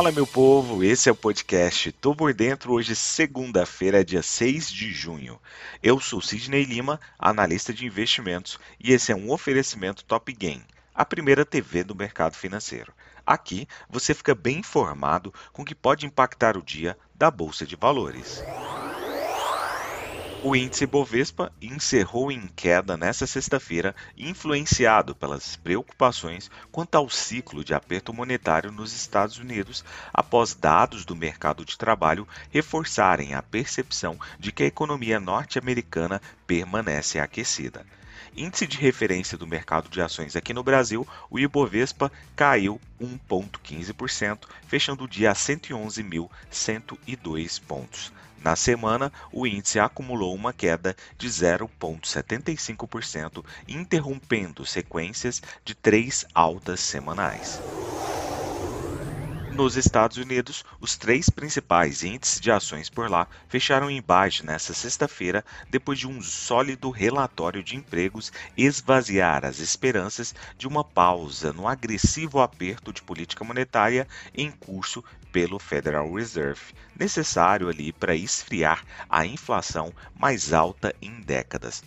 Fala, meu povo, esse é o podcast Tô por Dentro, hoje segunda-feira, dia 6 de junho. Eu sou Sidney Lima, analista de investimentos, e esse é um oferecimento Top Game, a primeira TV do mercado financeiro. Aqui você fica bem informado com o que pode impactar o dia da Bolsa de Valores. O índice Bovespa encerrou em queda nesta sexta-feira, influenciado pelas preocupações quanto ao ciclo de aperto monetário nos Estados Unidos, após dados do mercado de trabalho reforçarem a percepção de que a economia norte-americana permanece aquecida. Índice de referência do mercado de ações aqui no Brasil, o Ibovespa caiu 1,15%, fechando o dia a 111.102 pontos. Na semana, o índice acumulou uma queda de 0,75%, interrompendo sequências de três altas semanais. Nos Estados Unidos, os três principais índices de ações por lá fecharam em baixa nesta sexta-feira, depois de um sólido relatório de empregos esvaziar as esperanças de uma pausa no agressivo aperto de política monetária em curso pelo Federal Reserve, necessário ali para esfriar a inflação mais alta em décadas.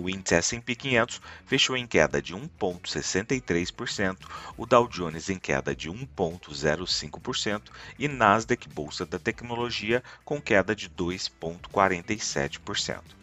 O índice S&P 500 fechou em queda de 1,63%, o Dow Jones em queda de 1,05% e Nasdaq Bolsa da Tecnologia com queda de 2,47%.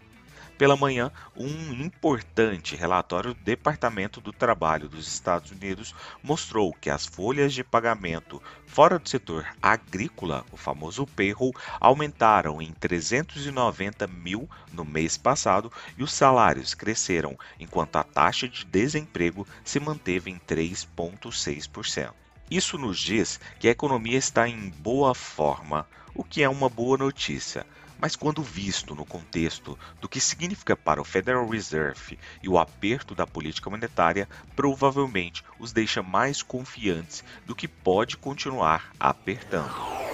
Pela manhã, um importante relatório do Departamento do Trabalho dos Estados Unidos mostrou que as folhas de pagamento fora do setor agrícola, o famoso payroll, aumentaram em 390 mil no mês passado e os salários cresceram, enquanto a taxa de desemprego se manteve em 3,6%. Isso nos diz que a economia está em boa forma, o que é uma boa notícia mas quando visto no contexto do que significa para o Federal Reserve e o aperto da política monetária, provavelmente os deixa mais confiantes do que pode continuar apertando.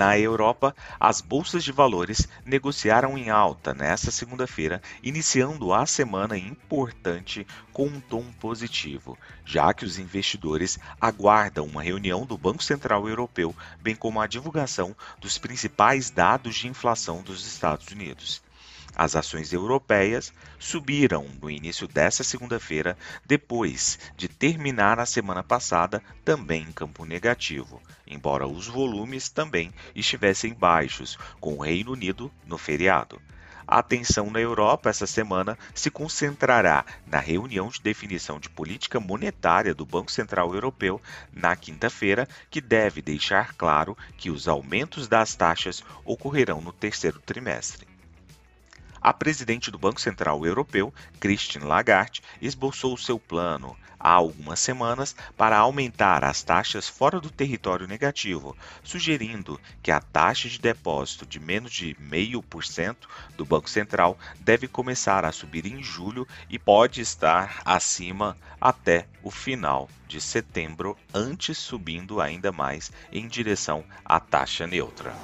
Na Europa, as bolsas de valores negociaram em alta nesta segunda-feira, iniciando a semana importante com um tom positivo, já que os investidores aguardam uma reunião do Banco Central Europeu, bem como a divulgação dos principais dados de inflação dos Estados Unidos. As ações europeias subiram no início desta segunda-feira, depois de terminar a semana passada também em campo negativo, embora os volumes também estivessem baixos, com o Reino Unido no feriado. A atenção na Europa essa semana se concentrará na reunião de definição de política monetária do Banco Central Europeu na quinta-feira, que deve deixar claro que os aumentos das taxas ocorrerão no terceiro trimestre. A presidente do Banco Central Europeu, Christine Lagarde, esboçou seu plano há algumas semanas para aumentar as taxas fora do território negativo, sugerindo que a taxa de depósito de menos de 0,5% do Banco Central deve começar a subir em julho e pode estar acima até o final de setembro, antes subindo ainda mais em direção à taxa neutra.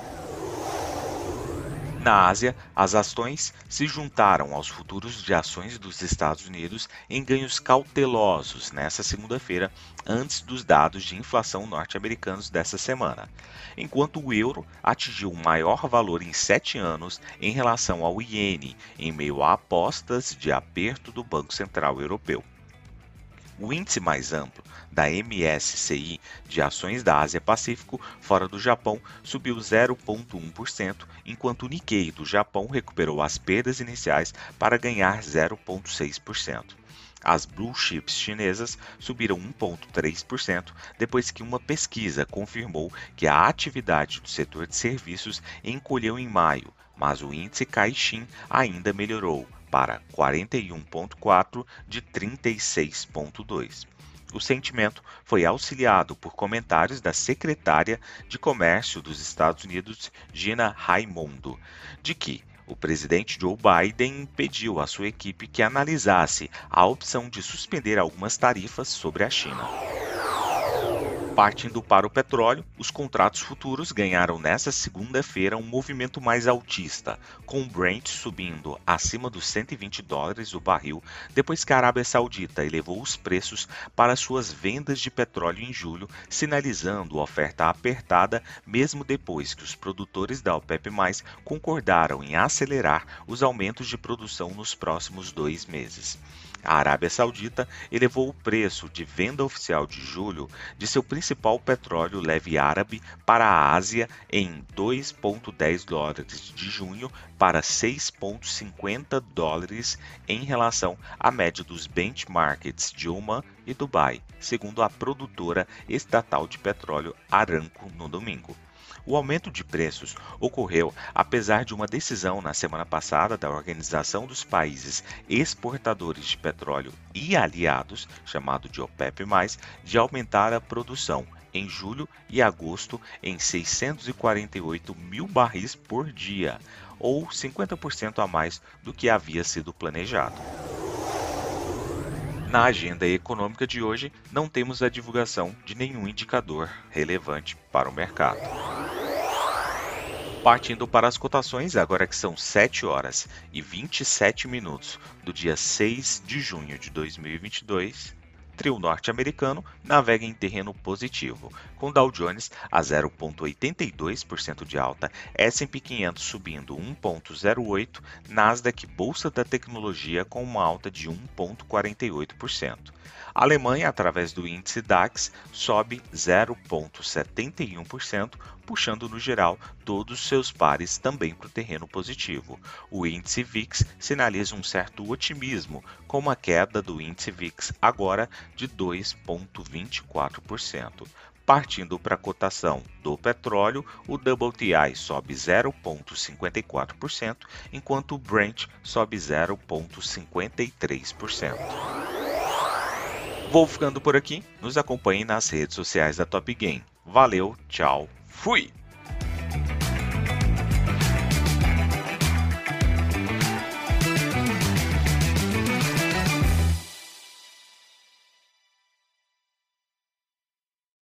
Na Ásia, as ações se juntaram aos futuros de ações dos Estados Unidos em ganhos cautelosos nesta segunda-feira, antes dos dados de inflação norte-americanos dessa semana, enquanto o euro atingiu o maior valor em sete anos em relação ao iene, em meio a apostas de aperto do Banco Central Europeu. O índice mais amplo da MSCI de ações da Ásia-Pacífico fora do Japão subiu 0,1%, enquanto o Nikkei do Japão recuperou as perdas iniciais para ganhar 0,6%. As blue chips chinesas subiram 1,3% depois que uma pesquisa confirmou que a atividade do setor de serviços encolheu em maio, mas o índice Caixin ainda melhorou, para 41,4 de 36,2. O sentimento foi auxiliado por comentários da secretária de Comércio dos Estados Unidos, Gina Raimondo, de que o presidente Joe Biden pediu à sua equipe que analisasse a opção de suspender algumas tarifas sobre a China. Partindo para o petróleo, os contratos futuros ganharam nesta segunda-feira um movimento mais altista, com o Brent subindo acima dos 120 dólares o barril, depois que a Arábia Saudita elevou os preços para suas vendas de petróleo em julho, sinalizando oferta apertada, mesmo depois que os produtores da OPEP+, concordaram em acelerar os aumentos de produção nos próximos dois meses. A Arábia Saudita elevou o preço de venda oficial de julho de seu principal petróleo leve árabe para a Ásia em 2,10 dólares de junho para 6,50 dólares em relação à média dos benchmarks de Oman e Dubai, segundo a produtora estatal de petróleo Aramco no domingo. O aumento de preços ocorreu apesar de uma decisão na semana passada da Organização dos Países Exportadores de Petróleo e Aliados, chamado de OPEP+, de aumentar a produção em julho e agosto em 648 mil barris por dia, ou 50% a mais do que havia sido planejado. Na agenda econômica de hoje, não temos a divulgação de nenhum indicador relevante para o mercado. Partindo para as cotações, agora que são 7 horas e 27 minutos do dia 6 de junho de 2022, trio norte-americano navega em terreno positivo, com Dow Jones a 0,82% de alta, S&P 500 subindo 1,08%, Nasdaq Bolsa da Tecnologia com uma alta de 1,48%. A Alemanha, através do índice DAX, sobe 0,71%, puxando no geral todos os seus pares também para o terreno positivo. O índice VIX sinaliza um certo otimismo, com uma queda do índice VIX agora de 2,24%. Partindo para a cotação do petróleo, o WTI sobe 0,54%, enquanto o Brent sobe 0,53%. Vou ficando por aqui. Nos acompanhe nas redes sociais da Top Game. Valeu, tchau, fui!